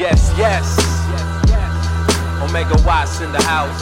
Yes, yes. Omega Watts in the house.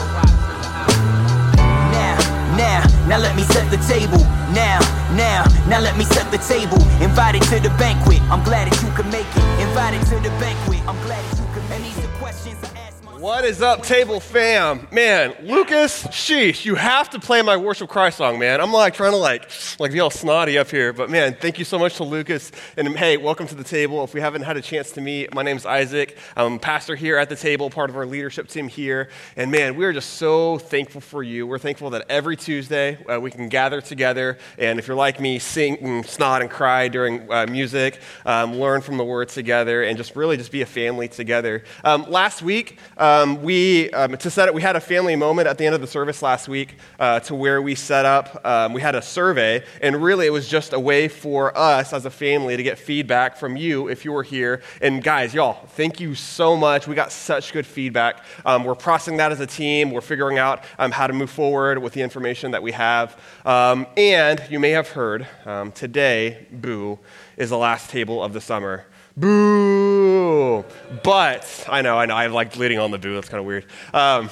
Now, now, now let me set the table. Now, now, now let me set the table. Invited to the banquet, I'm glad that you could make it. Invited to the banquet, I'm glad that you could make it. These are questions. What is up, table fam? Man, Lucas, sheesh, you have to play my worship Christ song, man. I'm like trying to like like be all snotty up here, but man, thank you so much to Lucas. And hey, welcome to the table. If we haven't had a chance to meet, my name's Isaac. I'm a pastor here at the table, part of our leadership team here. And man, we are just so thankful for you. We're thankful that every Tuesday uh, we can gather together, and if you're like me, sing and snot and cry during uh, music, um, learn from the Word together, and just really just be a family together. Um, last week, um, we um, to set it, we had a family moment at the end of the service last week uh, to where we set up. Um, we had a survey, and really it was just a way for us as a family to get feedback from you if you were here. And guys, y'all, thank you so much. We got such good feedback. Um, we're processing that as a team. We're figuring out um, how to move forward with the information that we have. Um, and you may have heard today, Boo, is the last table of the summer. Boo! But I know, I know, I like leading on the boo. That's kind of weird. Um,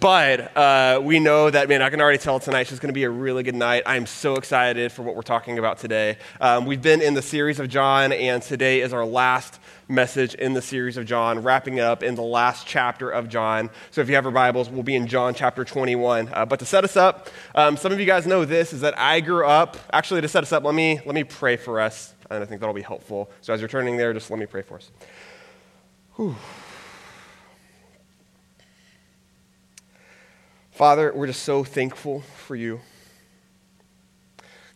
but uh, we know that, man, I can already tell tonight's just going to be a really good night. I'm so excited for what we're talking about today. Um, we've been in the series of John, and today is our last message in the series of John, wrapping up in the last chapter of John. So if you have your Bibles, we'll be in John chapter 21. Uh, but to set us up, um, some of you guys know this is that I grew up, actually, to set us up, let me, let me pray for us, and I think that'll be helpful. So as you're turning there, just let me pray for us. Whew. Father, we're just so thankful for you.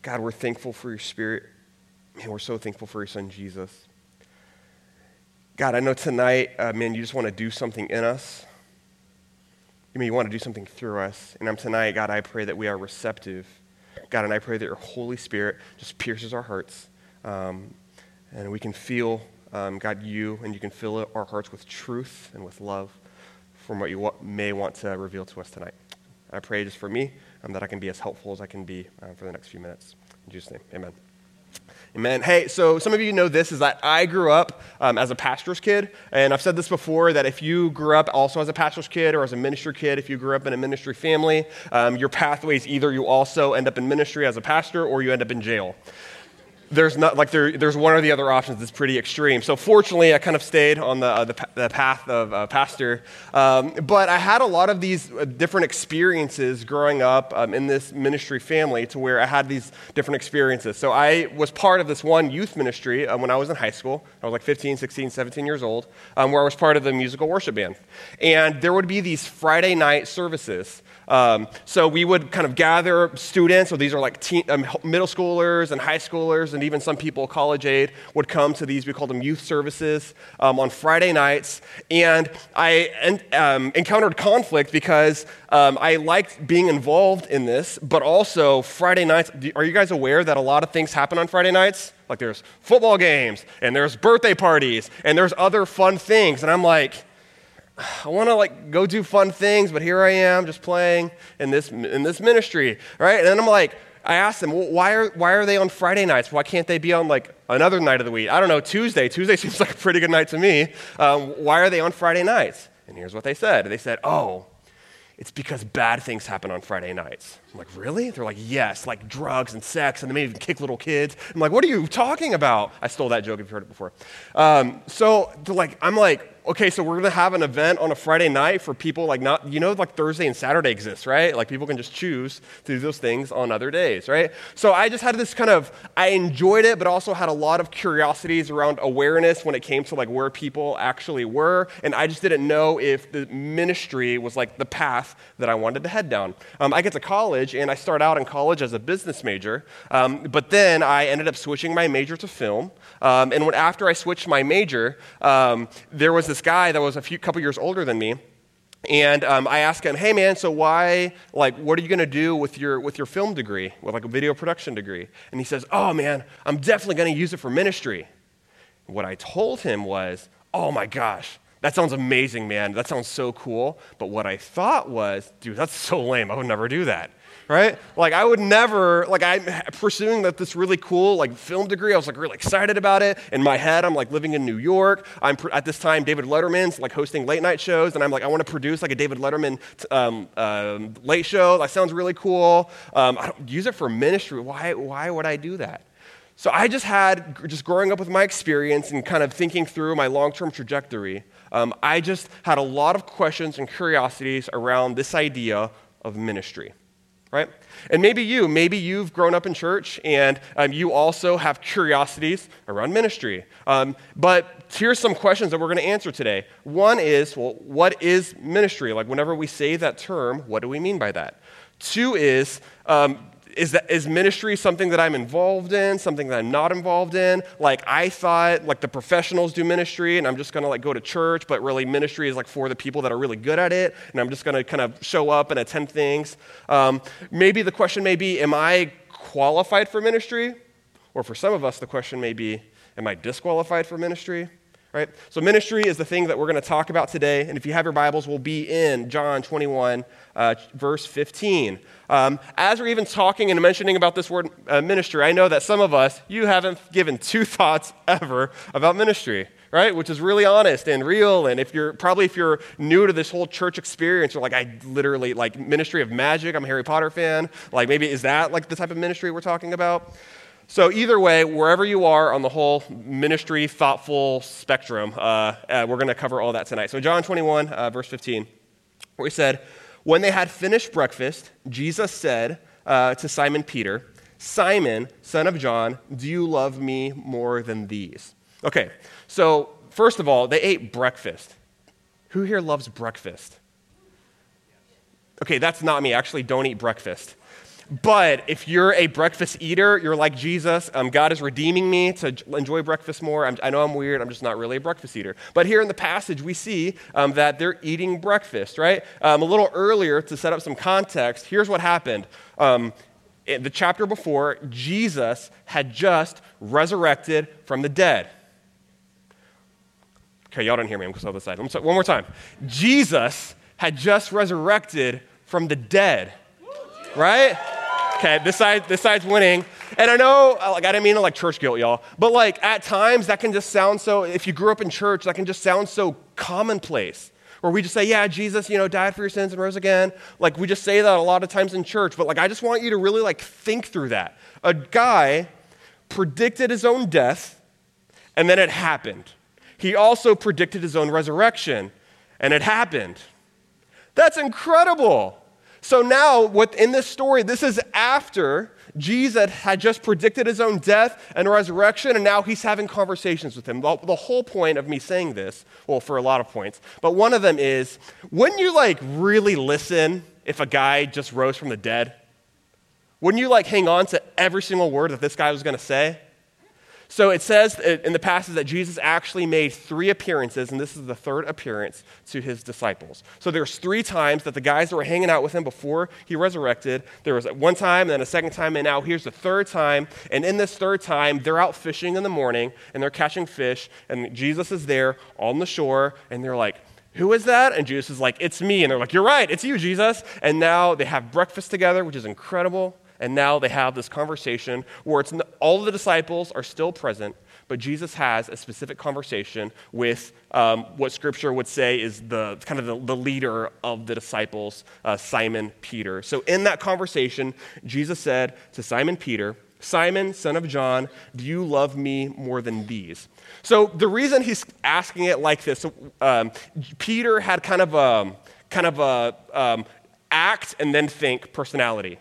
God, we're thankful for your spirit, and we're so thankful for your son, Jesus. God, I know tonight, uh, man, you just want to do something in us. You mean you want to do something through us. And I'm tonight, God, I pray that we are receptive. God, and I pray that your Holy Spirit just pierces our hearts. Um, and we can feel, um, God, you, and you can fill our hearts with truth and with love from what you wa- may want to reveal to us tonight. I pray just for me um, that I can be as helpful as I can be uh, for the next few minutes. In Jesus' name, amen. Amen. Hey, so some of you know this is that I grew up um, as a pastor's kid. And I've said this before that if you grew up also as a pastor's kid or as a ministry kid, if you grew up in a ministry family, um, your pathways either you also end up in ministry as a pastor or you end up in jail there's not like there, there's one or the other options that's pretty extreme. So fortunately, I kind of stayed on the, uh, the, the, path of uh, pastor. Um, but I had a lot of these uh, different experiences growing up um, in this ministry family to where I had these different experiences. So I was part of this one youth ministry um, when I was in high school. I was like 15, 16, 17 years old, um, where I was part of the musical worship band. And there would be these Friday night services. Um, so we would kind of gather students, so these are like teen, um, middle schoolers and high schoolers, and even some people, college age, would come to these, we call them youth services, um, on Friday nights. And I en- um, encountered conflict because um, I liked being involved in this, but also Friday nights. Are you guys aware that a lot of things happen on Friday nights? Like there's football games, and there's birthday parties, and there's other fun things. And I'm like, I want to like go do fun things, but here I am just playing in this in this ministry, right? And then I'm like, I asked them, well, why are why are they on Friday nights? Why can't they be on like another night of the week? I don't know, Tuesday. Tuesday seems like a pretty good night to me. Um, why are they on Friday nights? And here's what they said. They said, oh, it's because bad things happen on Friday nights. I'm like, really? They're like, yes, like drugs and sex, and they may even kick little kids. I'm like, what are you talking about? I stole that joke if you've heard it before. Um, so, like, I'm like, okay, so we're gonna have an event on a Friday night for people like not, you know, like Thursday and Saturday exists, right? Like people can just choose to do those things on other days, right? So I just had this kind of, I enjoyed it, but also had a lot of curiosities around awareness when it came to like where people actually were. And I just didn't know if the ministry was like the path that I wanted to head down. Um, I get to college and I start out in college as a business major, um, but then I ended up switching my major to film. Um, and when, after I switched my major, um, there was this guy that was a few couple years older than me. And um, I asked him, "Hey, man, so why? Like, what are you going to do with your with your film degree, with like a video production degree?" And he says, "Oh, man, I'm definitely going to use it for ministry." What I told him was, "Oh my gosh, That sounds amazing, man. That sounds so cool. But what I thought was, dude, that's so lame. I would never do that right? Like I would never, like I'm pursuing that this really cool like film degree. I was like really excited about it. In my head, I'm like living in New York. I'm at this time David Letterman's like hosting late night shows, and I'm like I want to produce like a David Letterman um, uh, late show. That sounds really cool. Um, I don't use it for ministry. Why? Why would I do that? So I just had just growing up with my experience and kind of thinking through my long-term trajectory. Um, I just had a lot of questions and curiosities around this idea of ministry right? And maybe you, maybe you've grown up in church and um, you also have curiosities around ministry. Um, but here's some questions that we're going to answer today. One is, well, what is ministry? Like, whenever we say that term, what do we mean by that? Two is, um, is, that, is ministry something that I'm involved in, something that I'm not involved in? Like I thought, like the professionals do ministry, and I'm just gonna like go to church, but really ministry is like for the people that are really good at it, and I'm just gonna kind of show up and attend things. Um, maybe the question may be, am I qualified for ministry? Or for some of us, the question may be, am I disqualified for ministry? Right? So, ministry is the thing that we're going to talk about today. And if you have your Bibles, we'll be in John 21, uh, verse 15. Um, as we're even talking and mentioning about this word uh, ministry, I know that some of us, you haven't given two thoughts ever about ministry, right? Which is really honest and real. And if you're probably if you're new to this whole church experience, you're like, I literally like ministry of magic. I'm a Harry Potter fan. Like maybe is that like the type of ministry we're talking about? So, either way, wherever you are on the whole ministry, thoughtful spectrum, uh, uh, we're going to cover all that tonight. So, John 21, uh, verse 15, where he said, When they had finished breakfast, Jesus said uh, to Simon Peter, Simon, son of John, do you love me more than these? Okay, so first of all, they ate breakfast. Who here loves breakfast? Okay, that's not me. Actually, don't eat breakfast. But if you're a breakfast eater, you're like Jesus. Um, God is redeeming me to enjoy breakfast more. I'm, i know I'm weird. I'm just not really a breakfast eater. But here in the passage, we see um, that they're eating breakfast, right? Um, a little earlier, to set up some context, here's what happened. Um, in the chapter before, Jesus had just resurrected from the dead. Okay, y'all don't hear me. I'm going to the side. One more time. Jesus had just resurrected from the dead, right? Okay, this side, this side's winning. And I know, like, I didn't mean to like church guilt, y'all, but like at times that can just sound so, if you grew up in church, that can just sound so commonplace. Where we just say, yeah, Jesus, you know, died for your sins and rose again. Like we just say that a lot of times in church, but like I just want you to really like think through that. A guy predicted his own death, and then it happened. He also predicted his own resurrection, and it happened. That's incredible. So now, within this story, this is after Jesus had just predicted his own death and resurrection, and now he's having conversations with him. The, whole point of me saying this, well, for a lot of points, but one of them is wouldn't you like really listen if a guy just rose from the dead? Wouldn't you like hang on to every single word that this guy was going to say? So it says in the passage that Jesus actually made three appearances, and this is the third appearance to his disciples. So there's three times that the guys that were hanging out with him before he resurrected, there was one time, and then a second time, and now here's the third time. And in this third time, they're out fishing in the morning, and they're catching fish, and Jesus is there on the shore, and they're like, who is that? And Jesus is like, It's me. And they're like, You're right, it's you, Jesus. And now they have breakfast together, which is incredible. And now they have this conversation where it's, all the disciples are still present, but Jesus has a specific conversation with um, what Scripture would say is the kind of the, the leader of the disciples, uh, Simon Peter. So in that conversation, Jesus said to Simon Peter, Simon, son of John, do you love me more than these? So the reason he's asking it like this, um, Peter had kind of a kind of a um, act and then think personality.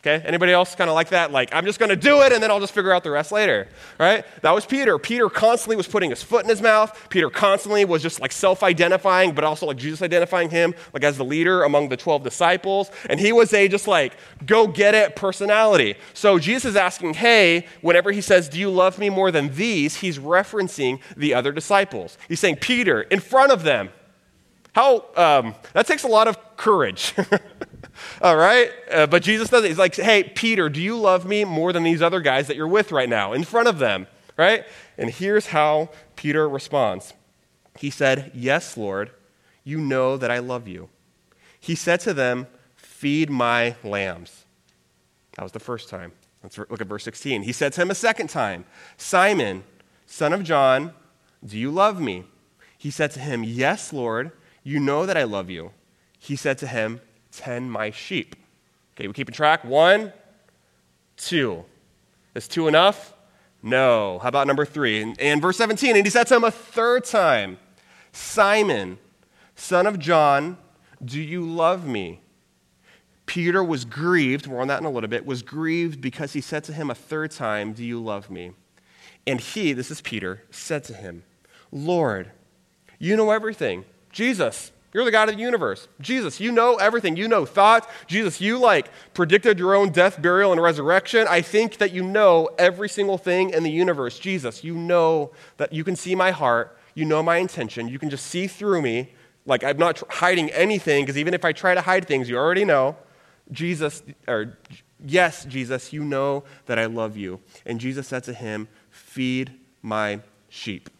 Okay? Anybody else kind of like that? Like, I'm just going to do it and then I'll just figure out the rest later, right? That was Peter. Peter constantly was putting his foot in his mouth. Peter constantly was just like self identifying, but also like Jesus identifying him, like as the leader among the 12 disciples. And he was a just like go get it personality. So Jesus is asking, hey, whenever he says, Do you love me more than these? He's referencing the other disciples. He's saying, Peter, in front of them. How, um, that takes a lot of courage. All right? Uh, but Jesus does it. He's like, hey, Peter, do you love me more than these other guys that you're with right now in front of them? Right? And here's how Peter responds He said, Yes, Lord, you know that I love you. He said to them, Feed my lambs. That was the first time. Let's look at verse 16. He said to him a second time, Simon, son of John, do you love me? He said to him, Yes, Lord, you know that I love you. He said to him, Tend my sheep. Okay, we keeping track? One, two. Is two enough? No. How about number three? And, and verse 17, and he said to him a third time, Simon, son of John, do you love me? Peter was grieved, more on that in a little bit, was grieved because he said to him a third time, Do you love me? And he, this is Peter, said to him, Lord, you know everything. Jesus, you're the God of the universe. Jesus, you know everything. You know thoughts. Jesus, you like predicted your own death, burial, and resurrection. I think that you know every single thing in the universe. Jesus, you know that you can see my heart. You know my intention. You can just see through me. Like I'm not hiding anything, because even if I try to hide things, you already know. Jesus, or yes, Jesus, you know that I love you. And Jesus said to him, Feed my sheep.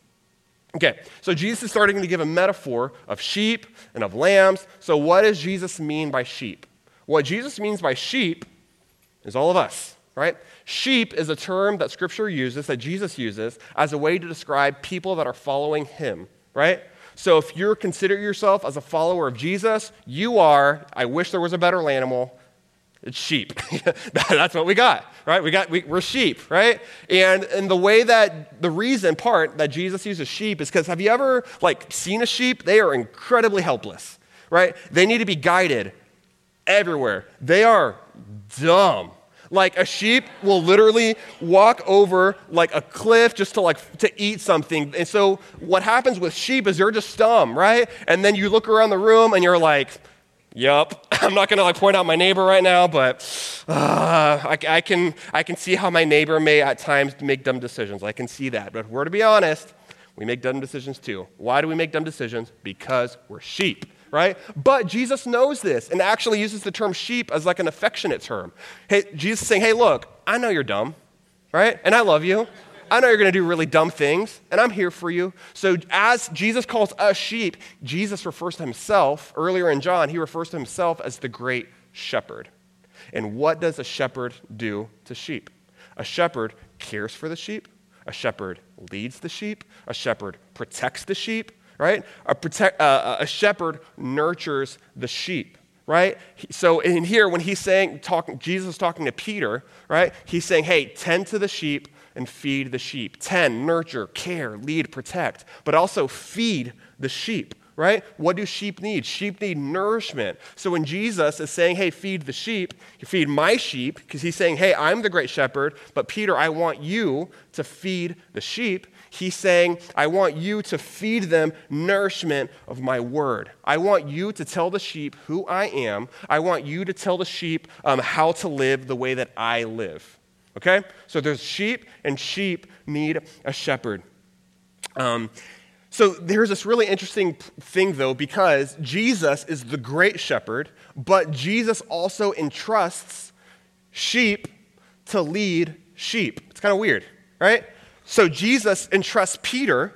Okay, so Jesus is starting to give a metaphor of sheep and of lambs. So, what does Jesus mean by sheep? What Jesus means by sheep is all of us, right? Sheep is a term that Scripture uses, that Jesus uses, as a way to describe people that are following him, right? So, if you consider yourself as a follower of Jesus, you are, I wish there was a better animal, it's sheep. That's what we got, right? We got, we, are sheep, right? And, and the way that, the reason part that Jesus uses sheep is because have you ever, like, seen a sheep? They are incredibly helpless, right? They need to be guided everywhere. They are dumb. Like a sheep will literally walk over like a cliff just to like to eat something. And so what happens with sheep is they're just dumb, right? And then you look around the room and you're like, Yup. I'm not going to like point out my neighbor right now, but uh, I, I, can, I can see how my neighbor may at times make dumb decisions. I can see that. But we're to be honest, we make dumb decisions too. Why do we make dumb decisions? Because we're sheep, right? But Jesus knows this and actually uses the term sheep as like an affectionate term. Hey, Jesus saying, hey, look, I know you're dumb, right? And I love you. I know you're going to do really dumb things, and I'm here for you. So, as Jesus calls us sheep, Jesus refers to himself, earlier in John, he refers to himself as the great shepherd. And what does a shepherd do to sheep? A shepherd cares for the sheep, a shepherd leads the sheep, a shepherd protects the sheep, right? A, protect, uh, a shepherd nurtures the sheep right? So in here, when he's saying, talking, Jesus is talking to Peter, right? He's saying, hey, tend to the sheep, and feed the sheep. 10, nurture, care, lead, protect, but also feed the sheep, right? What do sheep need? Sheep need nourishment. So when Jesus is saying, hey, feed the sheep, you feed my sheep, because he's saying, hey, I'm the great shepherd, but Peter, I want you to feed the sheep. He's saying, I want you to feed them nourishment of my word. I want you to tell the sheep who I am. I want you to tell the sheep um, how to live the way that I live. Okay? So there's sheep, and sheep need a shepherd. Um, so there's this really interesting thing, though, because Jesus is the great shepherd, but Jesus also entrusts sheep to lead sheep. It's kind of weird, right? So Jesus entrusts Peter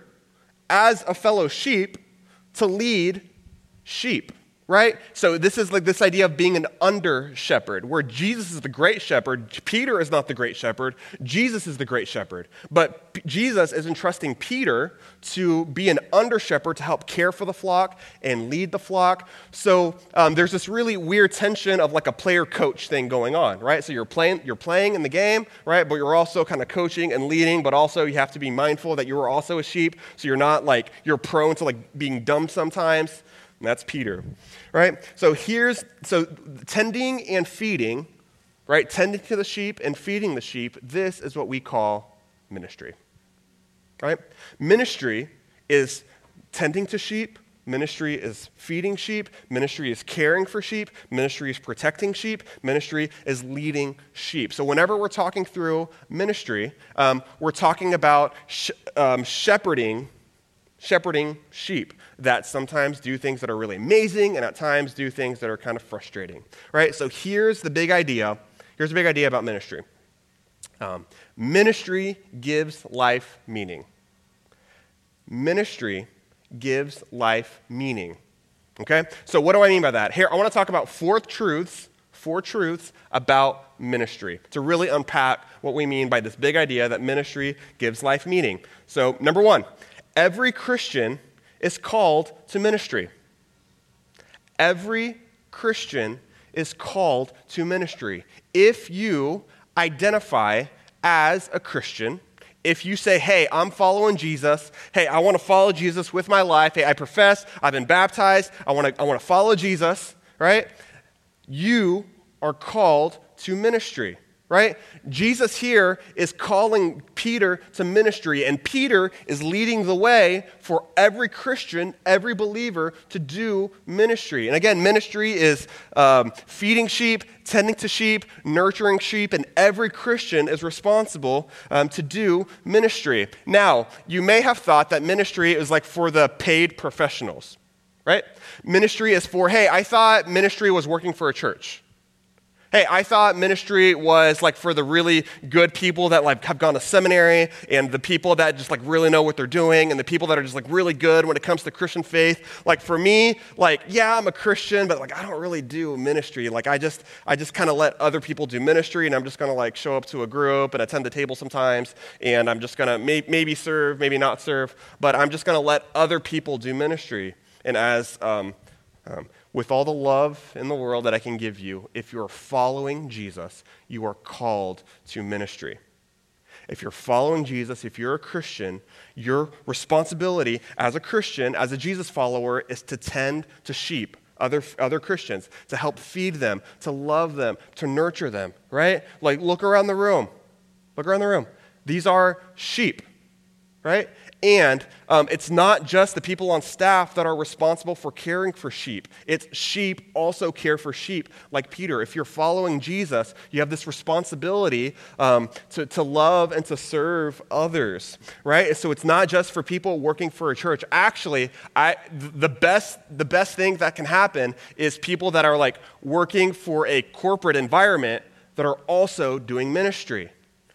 as a fellow sheep to lead sheep right? So this is like this idea of being an under shepherd, where Jesus is the great shepherd. Peter is not the great shepherd. Jesus is the great shepherd. But P- Jesus is entrusting Peter to be an under shepherd to help care for the flock and lead the flock. So um, there's this really weird tension of like a player coach thing going on, right? So you're playing, you're playing in the game, right? But you're also kind of coaching and leading, but also you have to be mindful that you are also a sheep. So you're not like, you're prone to like being dumb sometimes. And that's Peter, right? So here's, so tending and feeding, right? Tending to the sheep and feeding the sheep, this is what we call ministry, right? Ministry is tending to sheep, Ministry is feeding sheep. Ministry is caring for sheep. Ministry is protecting sheep. Ministry is leading sheep. So, whenever we're talking through ministry, um, we're talking about sh- um, shepherding, shepherding sheep that sometimes do things that are really amazing and at times do things that are kind of frustrating, right? So here's the big idea. Here's the big idea about ministry um, ministry gives life meaning. Ministry gives life meaning. Okay? So, what do I mean by that? Here, I want to talk about four truths, four truths about ministry to really unpack what we mean by this big idea that ministry gives life meaning. So, number one, every Christian is called to ministry. Every Christian is called to ministry. If you identify as a Christian, if you say, hey, I'm following Jesus, hey, I want to follow Jesus with my life, hey, I profess, I've been baptized, I want to, I want to follow Jesus, right? You are called to ministry right? Jesus here is calling Peter to ministry, and Peter is leading the way for every Christian, every believer to do ministry. And again, ministry is um, feeding sheep, tending to sheep, nurturing sheep, and every Christian is responsible um, to do ministry. Now, you may have thought that ministry is like for the paid professionals, right? Ministry is for, hey, I thought ministry was working for a church. Hey, I thought ministry was like for the really good people that like have gone to seminary and the people that just like really know what they're doing and the people that are just like really good when it comes to Christian faith. Like for me, like yeah, I'm a Christian, but like I don't really do ministry. Like I just I just kind of let other people do ministry and I'm just going to like show up to a group and attend the table sometimes and I'm just going to may- maybe serve, maybe not serve, but I'm just going to let other people do ministry. And as um, um, with all the love in the world that I can give you, if you're following Jesus, you are called to ministry. If you're following Jesus, if you're a Christian, your responsibility as a Christian, as a Jesus follower, is to tend to sheep, other, other Christians, to help feed them, to love them, to nurture them, right? Like, look around the room. Look around the room. These are sheep, right? And um, it's not just the people on staff that are responsible for caring for sheep. It's sheep also care for sheep, like Peter. If you're following Jesus, you have this responsibility um, to, to love and to serve others, right? So it's not just for people working for a church. Actually, I, the, best, the best thing that can happen is people that are like working for a corporate environment that are also doing ministry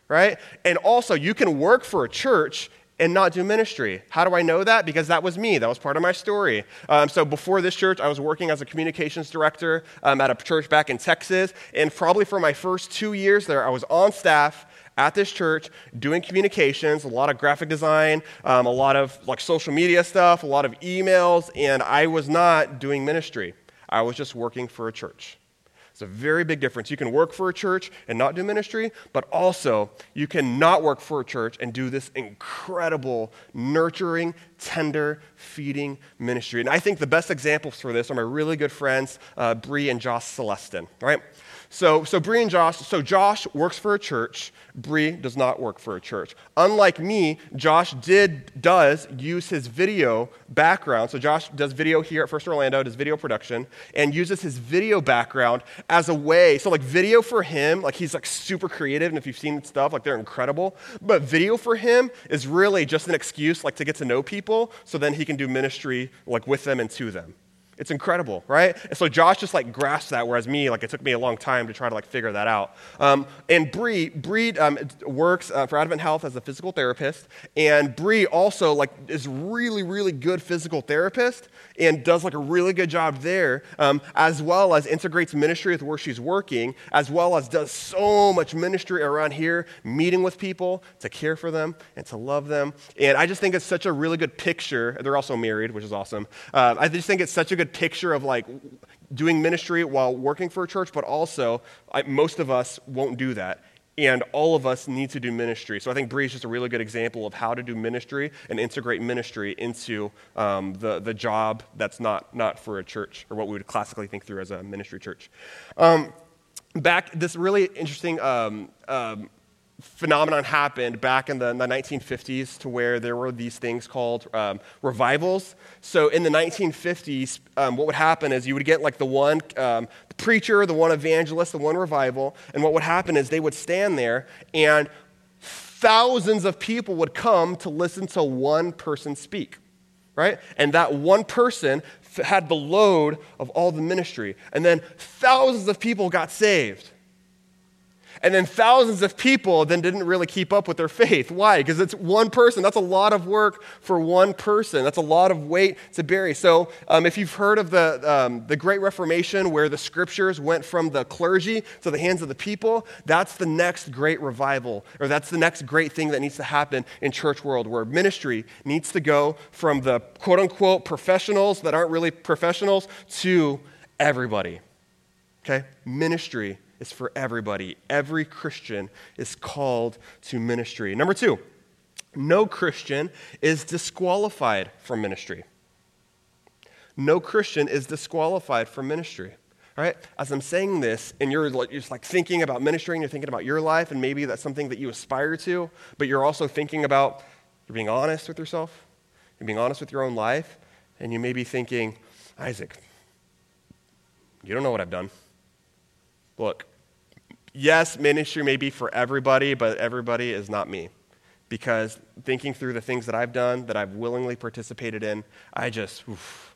right? And also, you can work for a church and not do ministry. How do I know that? Because that was me. That was part of my story. Um, so before this church, I was working as a communications director um, at a church back in Texas. And probably for my first two years there, I was on staff at this church doing communications, a lot of graphic design, um, a lot of like social media stuff, a lot of emails, and I was not doing ministry. I was just working for a church. It's a very big difference. You can work for a church and not do ministry, but also you can not work for a church and do this incredible, nurturing, tender, feeding ministry. And I think the best examples for this are my really good friends, uh, Bree and Josh Celestin, right? So, so Bree and Josh, so Josh works for a church. Bree does not work for a church. Unlike me, Josh did, does use his video background. So Josh does video here at First Orlando, does video production, and uses his video background as a way. So like video for him, like he's like super creative, and if you've seen stuff, like they're incredible. But video for him is really just an excuse like to get to know people so then he can do ministry like with them and to them. It's incredible, right? And so Josh just like grasped that, whereas me, like it took me a long time to try to like figure that out. Um, and Bree, Bree um, works uh, for Advent Health as a physical therapist, and Bree also like is really, really good physical therapist and does like a really good job there, um, as well as integrates ministry with where she's working, as well as does so much ministry around here, meeting with people to care for them and to love them. And I just think it's such a really good picture. They're also married, which is awesome. Uh, I just think it's such a good picture of like doing ministry while working for a church, but also I, most of us won't do that. And all of us need to do ministry. So I think Bree is just a really good example of how to do ministry and integrate ministry into um, the, the job that's not, not for a church, or what we would classically think through as a ministry church. Um, back, this really interesting um, um phenomenon happened back in the, in the, 1950s to where there were these things called um, revivals. So in the 1950s, um, what would happen is you would get like the one um, preacher, the one evangelist, the one revival, and what would happen is they would stand there and thousands of people would come to listen to one person speak. Right? And that one person had the load of all the ministry. And then thousands of people got saved. And then thousands of people then didn't really keep up with their faith. Why? Because it's one person. That's a lot of work for one person. That's a lot of weight to bear. So, um, if you've heard of the, um, the Great Reformation, where the scriptures went from the clergy to the hands of the people, that's the next great revival, or that's the next great thing that needs to happen in church world, where ministry needs to go from the quote unquote professionals that aren't really professionals to everybody. Okay? Ministry is for everybody. Every Christian is called to ministry. Number two, no Christian is disqualified from ministry. No Christian is disqualified from ministry. All right? As I'm saying this, and you're just like thinking about ministry, and you're thinking about your life, and maybe that's something that you aspire to, but you're also thinking about, you're being honest with yourself, you're being honest with your own life, and you may be thinking, Isaac, you don't know what I've done. Look, yes, ministry may be for everybody, but everybody is not me. Because thinking through the things that I've done, that I've willingly participated in, I just, oof,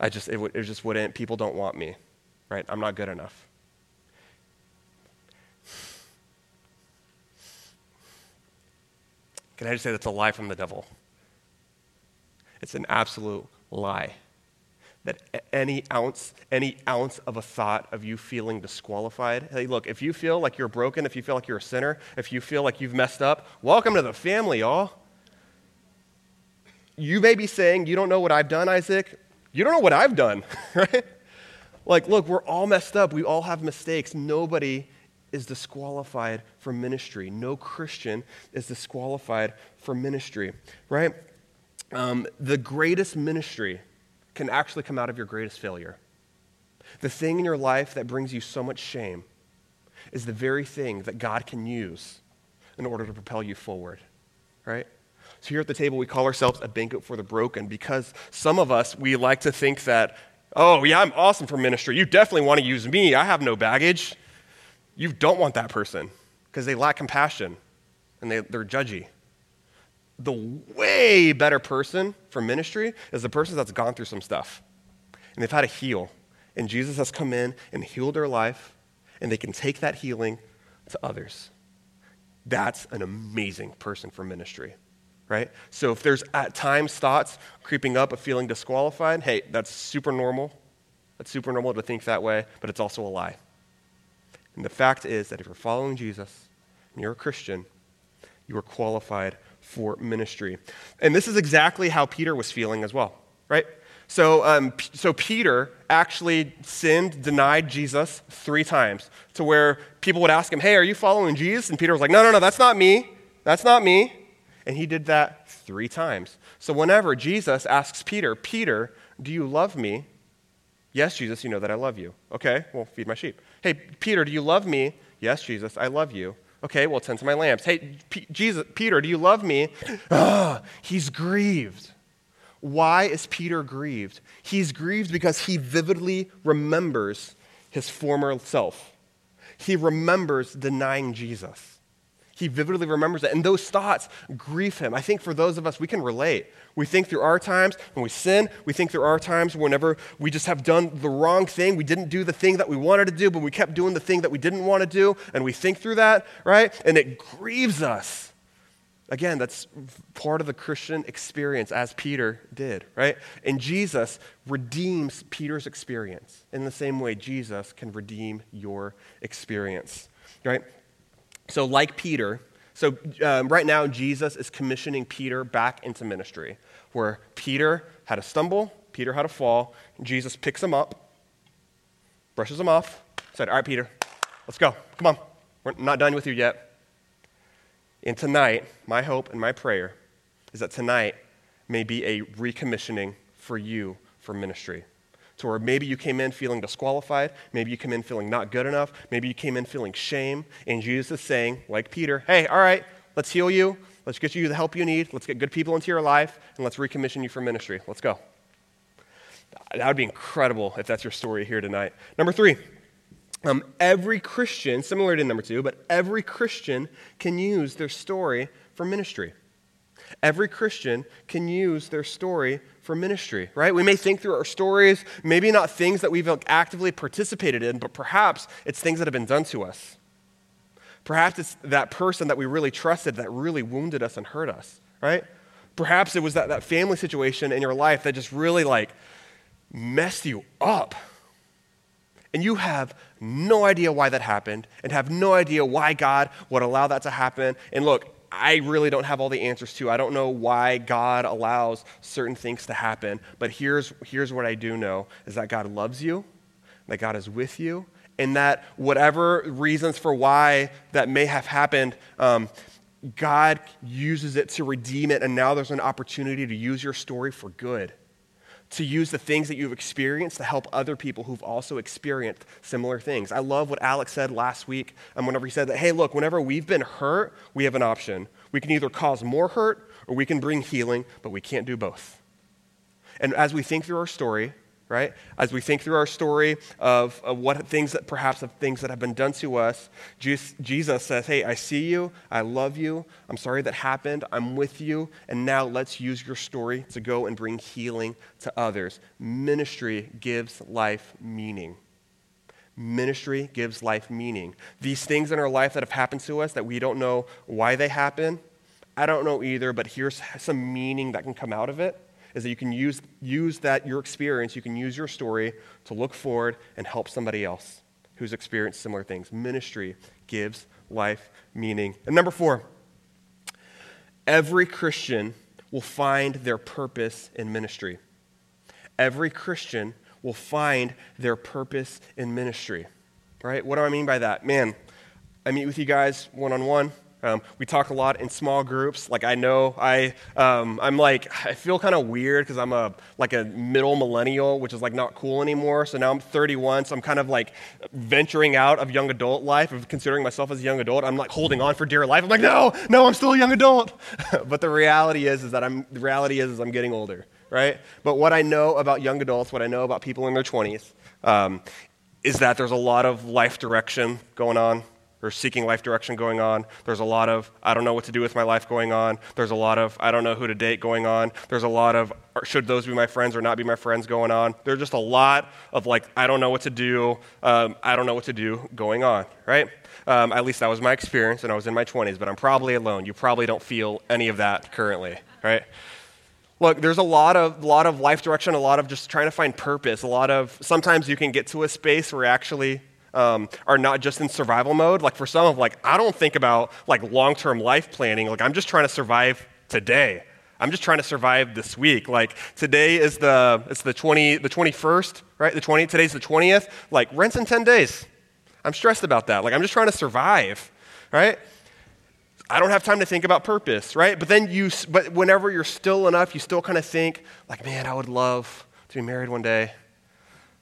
I just, it, it just wouldn't, people don't want me, right? I'm not good enough. Can I just say that's a lie from the devil? It's an absolute lie that any ounce, any ounce of a thought of you feeling disqualified. Hey, look, if you feel like you're broken, if you feel like you're a sinner, if you feel like you've messed up, welcome to the family, y'all. You may be saying, You don't know what I've done, Isaac. You don't know what I've done, right? Like, look, we're all messed up. We all have mistakes. Nobody is disqualified for ministry. No Christian is disqualified for ministry, right? Um, the greatest ministry can actually come out of your greatest failure. The thing in your life that brings you so much shame is the very thing that God can use in order to propel you forward, right? So here at the table, we call ourselves a banquet for the broken because some of us, we like to think that, oh, yeah, I'm awesome for ministry. You definitely want to use me. I have no baggage. You don't want that person because they lack compassion and they, they're judgy the way better person for ministry is the person that's gone through some stuff and they've had to heal. And Jesus has come in and healed their life, and they can take that healing to others. That's an amazing person for ministry, right? So if there's at times thoughts creeping up of feeling disqualified, hey, that's super normal. That's super normal to think that way, but it's also a lie. And the fact is that if you're following Jesus and you're a Christian, you are qualified for ministry. And this is exactly how Peter was feeling as well, right? So, um, so Peter actually sinned, denied Jesus three times, to where people would ask him, Hey, are you following Jesus? And Peter was like, No, no, no, that's not me. That's not me. And he did that three times. So whenever Jesus asks Peter, Peter, do you love me? Yes, Jesus, you know that I love you. Okay, well, feed my sheep. Hey, Peter, do you love me? Yes, Jesus, I love you. Okay, well, tend to my lambs. Hey, P- Jesus, Peter, do you love me? Ah, he's grieved. Why is Peter grieved? He's grieved because he vividly remembers his former self. He remembers denying Jesus. He vividly remembers it. And those thoughts grieve him. I think for those of us, we can relate. We think through our times when we sin. We think through our times whenever we just have done the wrong thing. We didn't do the thing that we wanted to do, but we kept doing the thing that we didn't want to do. And we think through that, right? And it grieves us. Again, that's part of the Christian experience as Peter did, right? And Jesus redeems Peter's experience in the same way Jesus can redeem your experience, right? So, like Peter, so um, right now, Jesus is commissioning Peter back into ministry, where Peter had a stumble, Peter had a fall, Jesus picks him up, brushes him off, said, All right, Peter, let's go. Come on. We're not done with you yet. And tonight, my hope and my prayer is that tonight may be a recommissioning for you for ministry to where maybe you came in feeling disqualified, maybe you came in feeling not good enough, maybe you came in feeling shame, and Jesus is saying, like Peter, hey, all right, let's heal you, let's get you the help you need, let's get good people into your life, and let's recommission you for ministry. Let's go. That would be incredible if that's your story here tonight. Number three, um, every Christian, similar to number two, but every Christian can use their story for ministry. Every Christian can use their story for ministry, right? We may think through our stories, maybe not things that we've actively participated in, but perhaps it's things that have been done to us. Perhaps it's that person that we really trusted that really wounded us and hurt us, right? Perhaps it was that, that family situation in your life that just really like messed you up. And you have no idea why that happened and have no idea why God would allow that to happen. And look, I really don't have all the answers to. I don't know why God allows certain things to happen, but here's, here's what I do know is that God loves you, that God is with you, and that whatever reasons for why that may have happened, um, God uses it to redeem it, and now there's an opportunity to use your story for good to use the things that you've experienced to help other people who've also experienced similar things. I love what Alex said last week um, whenever he said that, hey, look, whenever we've been hurt, we have an option. We can either cause more hurt or we can bring healing, but we can't do both. And as we think through our story, right? As we think through our story of, of, what things that perhaps of things that have been done to us, Jesus says, Hey, I see you. I love you. I'm sorry that happened. I'm with you. And now let's use your story to go and bring healing to others. Ministry gives life meaning. Ministry gives life meaning. These things in our life that have happened to us that we don't know why they happen, I don't know either, but here's some meaning that can come out of it is that you can use, use that, your experience, you can use your story to look forward and help somebody else who's experienced similar things. Ministry gives life meaning. And number four, every Christian will find their purpose in ministry. Every Christian will find their purpose in ministry. Right? What do I mean by that? Man, I meet with you guys one on one. Um, we talk a lot in small groups. Like I know I, um, I'm like I feel kind of weird because I'm a like a middle millennial, which is like not cool anymore. So now I'm 31, so I'm kind of like venturing out of young adult life, of considering myself as a young adult. I'm like holding on for dear life. I'm like, no, no, I'm still a young adult. but the reality is, is that I'm the reality is, is I'm getting older, right? But what I know about young adults, what I know about people in their 20s, um, is that there's a lot of life direction going on there's seeking life direction going on. There's a lot of, I don't know what to do with my life going on. There's a lot of, I don't know who to date going on. There's a lot of, should those be my friends or not be my friends going on. There's just a lot of, like, I don't know what to do. Um, I don't know what to do going on, right? Um, at least that was my experience, and I was in my 20s, but I'm probably alone. You probably don't feel any of that currently, right? Look, there's a lot of, lot of life direction, a lot of just trying to find purpose, a lot of, sometimes you can get to a space where actually um, are not just in survival mode. Like for some of like, I don't think about like long-term life planning. Like I'm just trying to survive today. I'm just trying to survive this week. Like today is the it's the 20 the 21st, right? The 20 today's the 20th. Like rent's in 10 days. I'm stressed about that. Like I'm just trying to survive, right? I don't have time to think about purpose, right? But then you but whenever you're still enough, you still kind of think like, man, I would love to be married one day.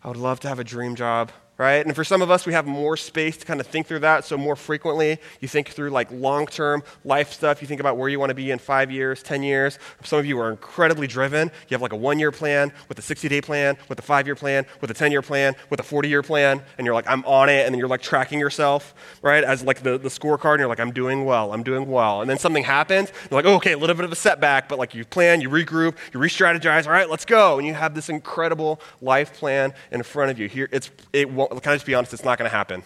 I would love to have a dream job right? And for some of us, we have more space to kind of think through that. So more frequently, you think through like long-term life stuff. You think about where you want to be in five years, 10 years. Some of you are incredibly driven. You have like a one-year plan with a 60-day plan, with a five-year plan, with a 10-year plan, with a 40-year plan. And you're like, I'm on it. And then you're like tracking yourself, right? As like the, the scorecard. And you're like, I'm doing well. I'm doing well. And then something happens. You're like, oh, okay, a little bit of a setback. But like you plan, you regroup, you re-strategize. All right, let's go. And you have this incredible life plan in front of you. Here, it's, it won't can I just be honest? It's not going to happen.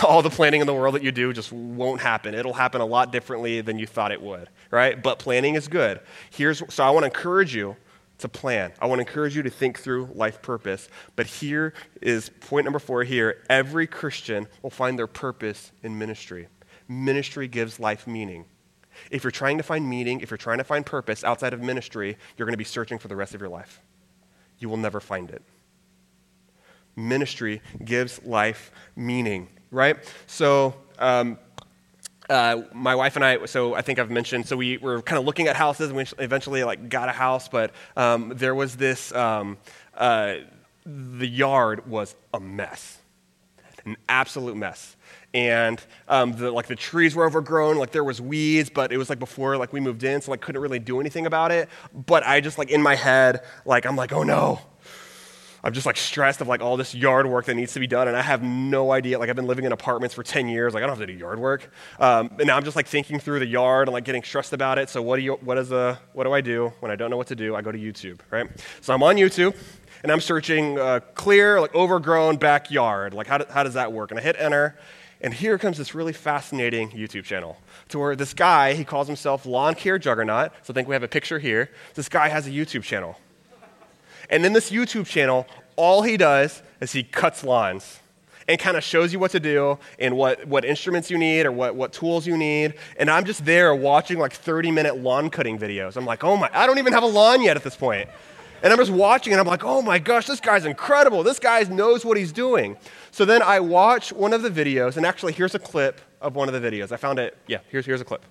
All the planning in the world that you do just won't happen. It'll happen a lot differently than you thought it would, right? But planning is good. Here's, so I want to encourage you to plan. I want to encourage you to think through life purpose. But here is point number four here. Every Christian will find their purpose in ministry. Ministry gives life meaning. If you're trying to find meaning, if you're trying to find purpose outside of ministry, you're going to be searching for the rest of your life. You will never find it ministry gives life meaning, right? So, um, uh, my wife and I, so I think I've mentioned, so we were kind of looking at houses and we eventually like got a house, but um, there was this, um, uh, the yard was a mess, an absolute mess. And um, the, like the trees were overgrown, like there was weeds, but it was like before like we moved in, so like couldn't really do anything about it. But I just like in my head, like I'm like, oh no, I'm just like stressed of like all this yard work that needs to be done, and I have no idea. Like I've been living in apartments for 10 years, like I don't have to do yard work. Um, and now I'm just like thinking through the yard and like getting stressed about it. So what do you, what is a, what do I do when I don't know what to do? I go to YouTube, right? So I'm on YouTube and I'm searching uh, clear, like overgrown backyard. Like how, do, how does that work? And I hit enter, And here comes this really fascinating YouTube channel to where this guy, he calls himself Lawn Care Juggernaut. So I think we have a picture here. This guy has a YouTube channel. And in this YouTube channel, all he does is he cuts lines and kind of shows you what to do and what, what instruments you need or what, what tools you need. And I'm just there watching like 30 minute lawn cutting videos. I'm like, oh my, I don't even have a lawn yet at this point. And I'm just watching and I'm like, oh my gosh, this guy's incredible. This guy knows what he's doing. So then I watch one of the videos, and actually, here's a clip of one of the videos. I found it. Yeah, here's, here's a clip.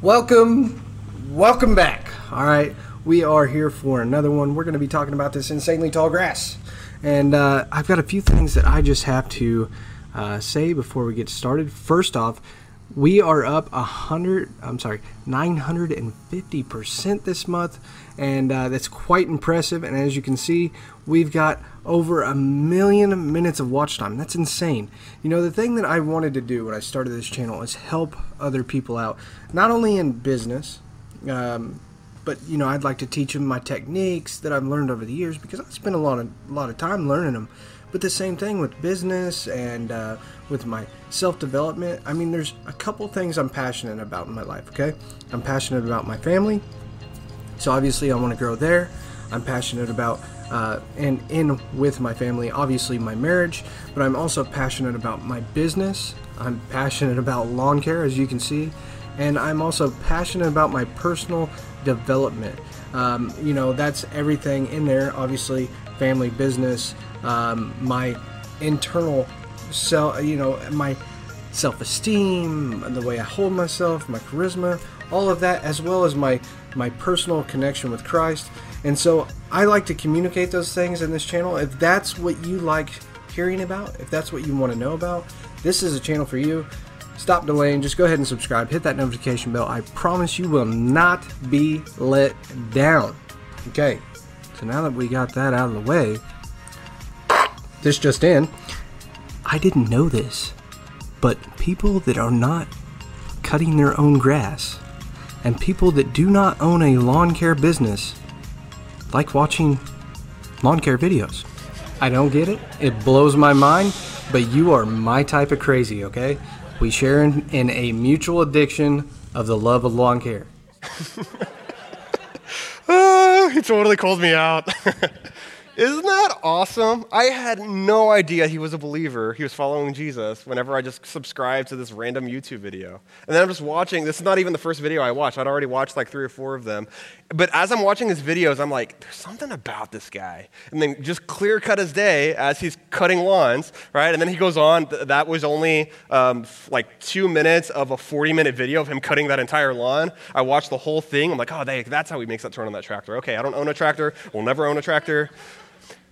Welcome, welcome back. All right, we are here for another one. We're going to be talking about this insanely tall grass. And uh, I've got a few things that I just have to uh, say before we get started. First off, we are up a hundred. I'm sorry, 950 percent this month, and uh, that's quite impressive. And as you can see, we've got over a million minutes of watch time. That's insane. You know, the thing that I wanted to do when I started this channel is help other people out, not only in business. Um, but you know, I'd like to teach them my techniques that I've learned over the years because I spent a lot of a lot of time learning them. But the same thing with business and uh, with my self development. I mean, there's a couple things I'm passionate about in my life, okay? I'm passionate about my family. So obviously, I want to grow there. I'm passionate about uh, and in with my family, obviously my marriage, but I'm also passionate about my business. I'm passionate about lawn care, as you can see, and I'm also passionate about my personal development. Um, you know, that's everything in there. Obviously, family, business, um, my internal self, you know, my self-esteem, the way I hold myself, my charisma, all of that, as well as my my personal connection with Christ. And so I like to communicate those things in this channel. If that's what you like hearing about, if that's what you want to know about, this is a channel for you. Stop delaying, just go ahead and subscribe, hit that notification bell. I promise you will not be let down. Okay, so now that we got that out of the way, this just in. I didn't know this, but people that are not cutting their own grass and people that do not own a lawn care business like watching lawn care videos. I don't get it. It blows my mind, but you are my type of crazy, okay? We share in, in a mutual addiction of the love of lawn care. Ah, he totally called me out. Isn't that awesome? I had no idea he was a believer. He was following Jesus whenever I just subscribed to this random YouTube video. And then I'm just watching. This is not even the first video I watched. I'd already watched like three or four of them. But as I'm watching his videos, I'm like, there's something about this guy. And then just clear cut his day as he's cutting lawns, right? And then he goes on. That was only um, like two minutes of a 40 minute video of him cutting that entire lawn. I watched the whole thing. I'm like, oh, that's how he makes that turn on that tractor. Okay, I don't own a tractor. We'll never own a tractor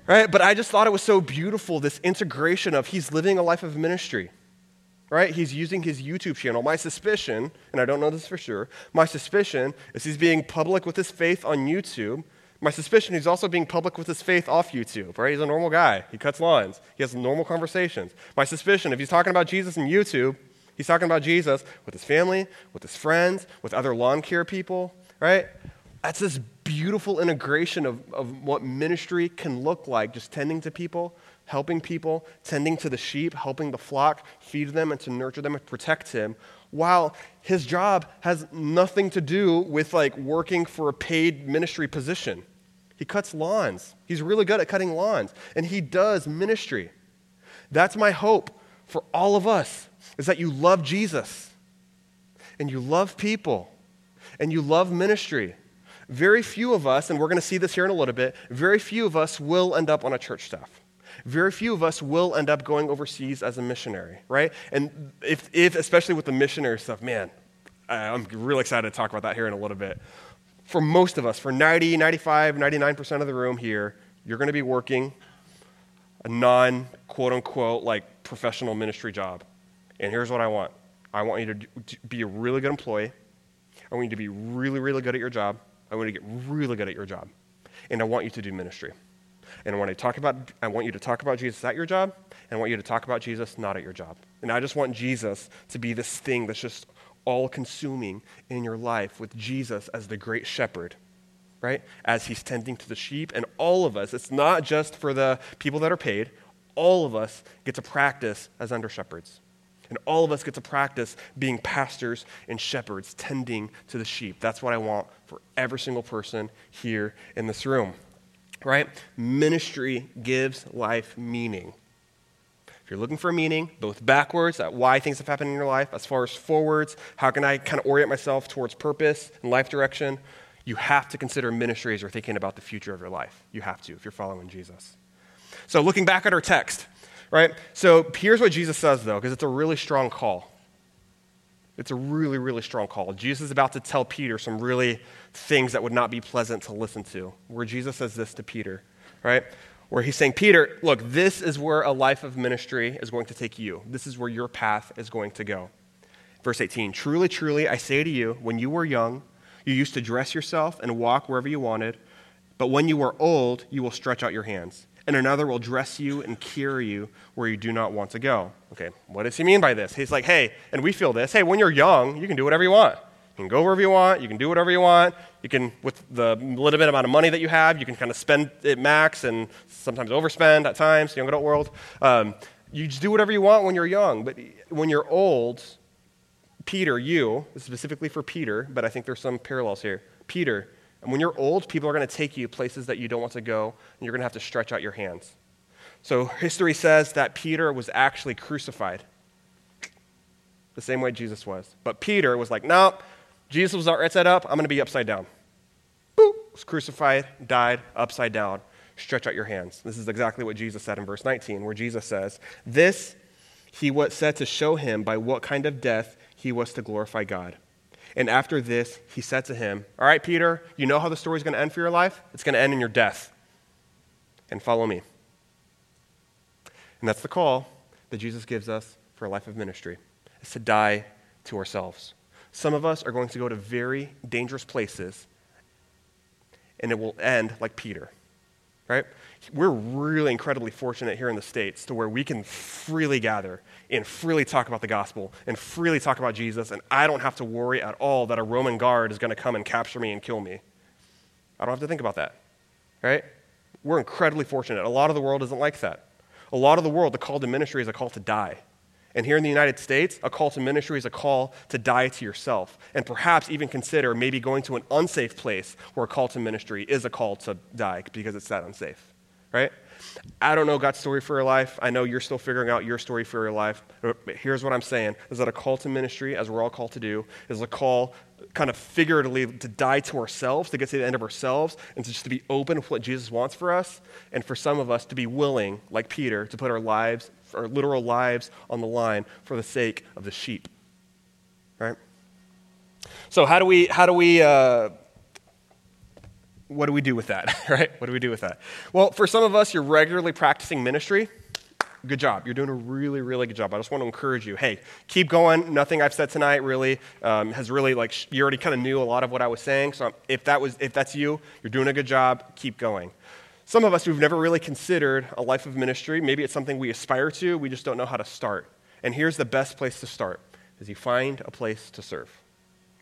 right? But I just thought it was so beautiful this integration of he's living a life of ministry, right? He's using his YouTube channel. My suspicion, and I don't know this for sure, my suspicion is he's being public with his faith on YouTube. My suspicion he's also being public with his faith off YouTube, right? He's a normal guy. He cuts lines. He has normal conversations. My suspicion, if he's talking about Jesus in YouTube, he's talking about Jesus with his family, with his friends, with other lawn care people, right? That's this beautiful integration of, of what ministry can look like, just tending to people, helping people, tending to the sheep, helping the flock, feed them and to nurture them and protect him, while his job has nothing to do with like working for a paid ministry position. He cuts lawns. He's really good at cutting lawns, and he does ministry. That's my hope for all of us is that you love Jesus and you love people and you love ministry very few of us, and we're going to see this here in a little bit, very few of us will end up on a church staff. Very few of us will end up going overseas as a missionary, right? And if, if especially with the missionary stuff, man, I'm really excited to talk about that here in a little bit. For most of us, for 90, 95, 99% of the room here, you're going to be working a non quote unquote like professional ministry job. And here's what I want I want you to be a really good employee. I want you to be really, really good at your job. I want to get really good at your job. And I want you to do ministry. And I talk about, I want you to talk about Jesus at your job, and I want you to talk about Jesus not at your job. And I just want Jesus to be this thing that's just all consuming in your life with Jesus as the great shepherd, right? As he's tending to the sheep. And all of us, it's not just for the people that are paid, all of us get to practice as under shepherds. And all of us get to practice being pastors and shepherds, tending to the sheep. That's what I want for every single person here in this room. Right? Ministry gives life meaning. If you're looking for meaning, both backwards, at why things have happened in your life, as far as forwards, how can I kind of orient myself towards purpose and life direction, you have to consider ministry as you're thinking about the future of your life. You have to if you're following Jesus. So, looking back at our text, right? So, here's what Jesus says, though, because it's a really strong call. It's a really, really strong call. Jesus is about to tell Peter some really things that would not be pleasant to listen to, where Jesus says this to Peter, right? Where he's saying, Peter, look, this is where a life of ministry is going to take you. This is where your path is going to go. Verse 18 Truly, truly, I say to you, when you were young, you used to dress yourself and walk wherever you wanted, but when you are old, you will stretch out your hands and another will dress you and cure you where you do not want to go. Okay, what does he mean by this? He's like, hey, and we feel this, hey, when you're young, you can do whatever you want. You can go wherever you want, you can do whatever you want. You can, with the little bit amount of money that you have, you can kind of spend it max and sometimes overspend at times, young adult world. Um, you just do whatever you want when you're young, but when you're old, Peter, you, specifically for Peter, but I think there's some parallels here. Peter, and when you're old, people are going to take you places that you don't want to go, and you're going to have to stretch out your hands. So history says that Peter was actually crucified the same way Jesus was. But Peter was like, no, Jesus was right side up, I'm going to be upside down. Boop, was crucified, died, upside down. Stretch out your hands. This is exactly what Jesus said in verse 19, where Jesus says, This he was said to show him by what kind of death he was to glorify God. And after this, he said to him, All right, Peter, you know how the story's going to end for your life? It's going to end in your death. And follow me. And that's the call that Jesus gives us for a life of ministry, is to die to ourselves. Some of us are going to go to very dangerous places, and it will end like Peter, right? we're really incredibly fortunate here in the States to where we can freely gather and freely talk about the gospel and freely talk about Jesus, and I don't have to worry at all that a Roman guard is going to come and capture me and kill me. I don't have to think about that, right? We're incredibly fortunate. A lot of the world isn't like that. A lot of the world, the call to ministry is a call to die. And here in the United States, a call to ministry is a call to die to yourself. And perhaps even consider maybe going to an unsafe place where a call to ministry is a call to die because it's that unsafe right? I don't know God's story for your life. I know you're still figuring out your story for your life. Here's what I'm saying is that a call to ministry, as we're all called to do, is a call kind of figuratively to die to ourselves, to get to the end of ourselves, and to just to be open with what Jesus wants for us. And for some of us to be willing, like Peter, to put our lives, our literal lives on the line for the sake of the sheep. Right? So how do we, how do we, uh, what do we do with that, right? What do we do with that? Well, for some of us, you're regularly practicing ministry. Good job. You're doing a really, really good job. I just want to encourage you. Hey, keep going. Nothing I've said tonight really um, has really like you already kind of knew a lot of what I was saying. So if that was if that's you, you're doing a good job. Keep going. Some of us who've never really considered a life of ministry, maybe it's something we aspire to, we just don't know how to start. And here's the best place to start: is you find a place to serve,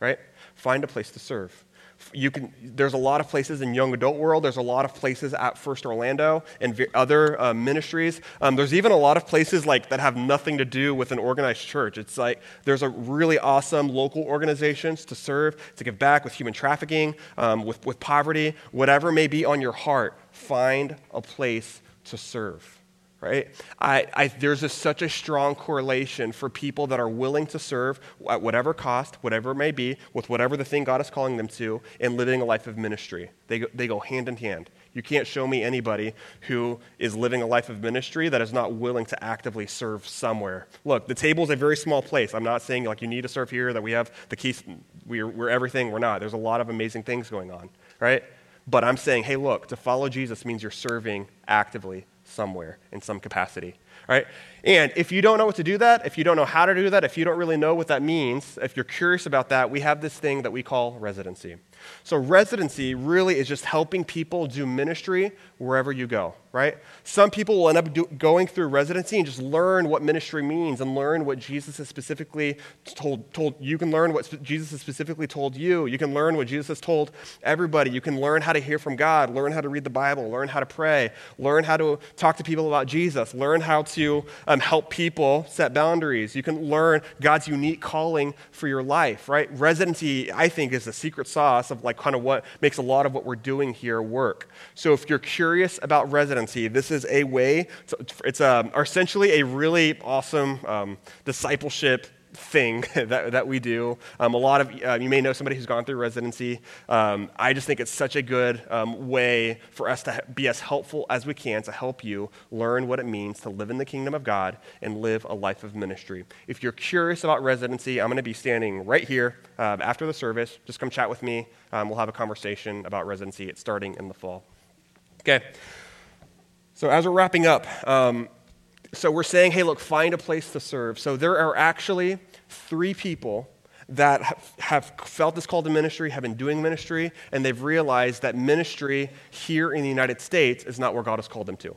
right? Find a place to serve you can there's a lot of places in young adult world. There's a lot of places at first orlando and other uh, ministries. Um, there's even a lot of places like that have nothing to do with an organized church. It's like there's a really awesome local organizations to serve to give back with human trafficking um, with, with poverty. Whatever may be on your heart find a place to serve right? I, I, there's a, such a strong correlation for people that are willing to serve at whatever cost, whatever it may be, with whatever the thing God is calling them to, and living a life of ministry. They go, they go hand in hand. You can't show me anybody who is living a life of ministry that is not willing to actively serve somewhere. Look, the table is a very small place. I'm not saying like you need to serve here, that we have the keys, we're, we're everything, we're not. There's a lot of amazing things going on, right? But I'm saying, hey, look, to follow Jesus means you're serving actively somewhere in some capacity. Right? And if you don't know what to do that, if you don't know how to do that, if you don't really know what that means, if you're curious about that, we have this thing that we call residency. So, residency really is just helping people do ministry wherever you go, right? Some people will end up do, going through residency and just learn what ministry means and learn what Jesus has specifically told, told. You can learn what Jesus has specifically told you. You can learn what Jesus has told everybody. You can learn how to hear from God, learn how to read the Bible, learn how to pray, learn how to talk to people about Jesus, learn how to um, help people set boundaries. You can learn God's unique calling for your life, right? Residency, I think, is the secret sauce of like kind of what makes a lot of what we're doing here work. So if you're curious about residency, this is a way, to, it's a, essentially a really awesome um, discipleship thing that, that we do. Um, a lot of uh, you may know somebody who's gone through residency. Um, I just think it's such a good um, way for us to be as helpful as we can to help you learn what it means to live in the kingdom of God and live a life of ministry. If you're curious about residency, I'm going to be standing right here uh, after the service. Just come chat with me. Um, we'll have a conversation about residency. It's starting in the fall. Okay. So as we're wrapping up, um, so we're saying, hey, look, find a place to serve. So there are actually three people that have felt this call to ministry, have been doing ministry, and they've realized that ministry here in the United States is not where God has called them to.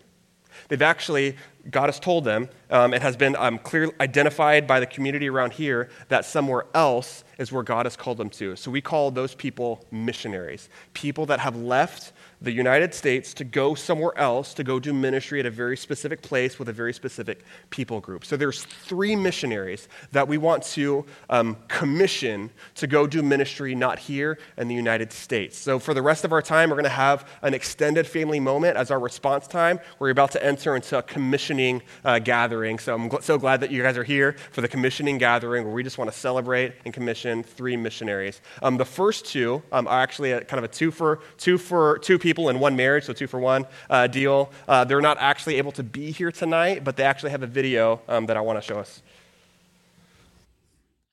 They've actually, God has told them, um, it has been um, clearly identified by the community around here that somewhere else is where God has called them to. So we call those people missionaries, people that have left the United States to go somewhere else to go do ministry at a very specific place with a very specific people group. So there's three missionaries that we want to um, commission to go do ministry not here in the United States. So for the rest of our time, we're going to have an extended family moment as our response time. We're about to enter into a commissioning uh, gathering. So I'm gl- so glad that you guys are here for the commissioning gathering where we just want to celebrate and commission three missionaries. Um, the first two um, are actually a, kind of a two for two for two people people in one marriage, so two for one uh, deal. Uh, they're not actually able to be here tonight, but they actually have a video um, that I want to show us.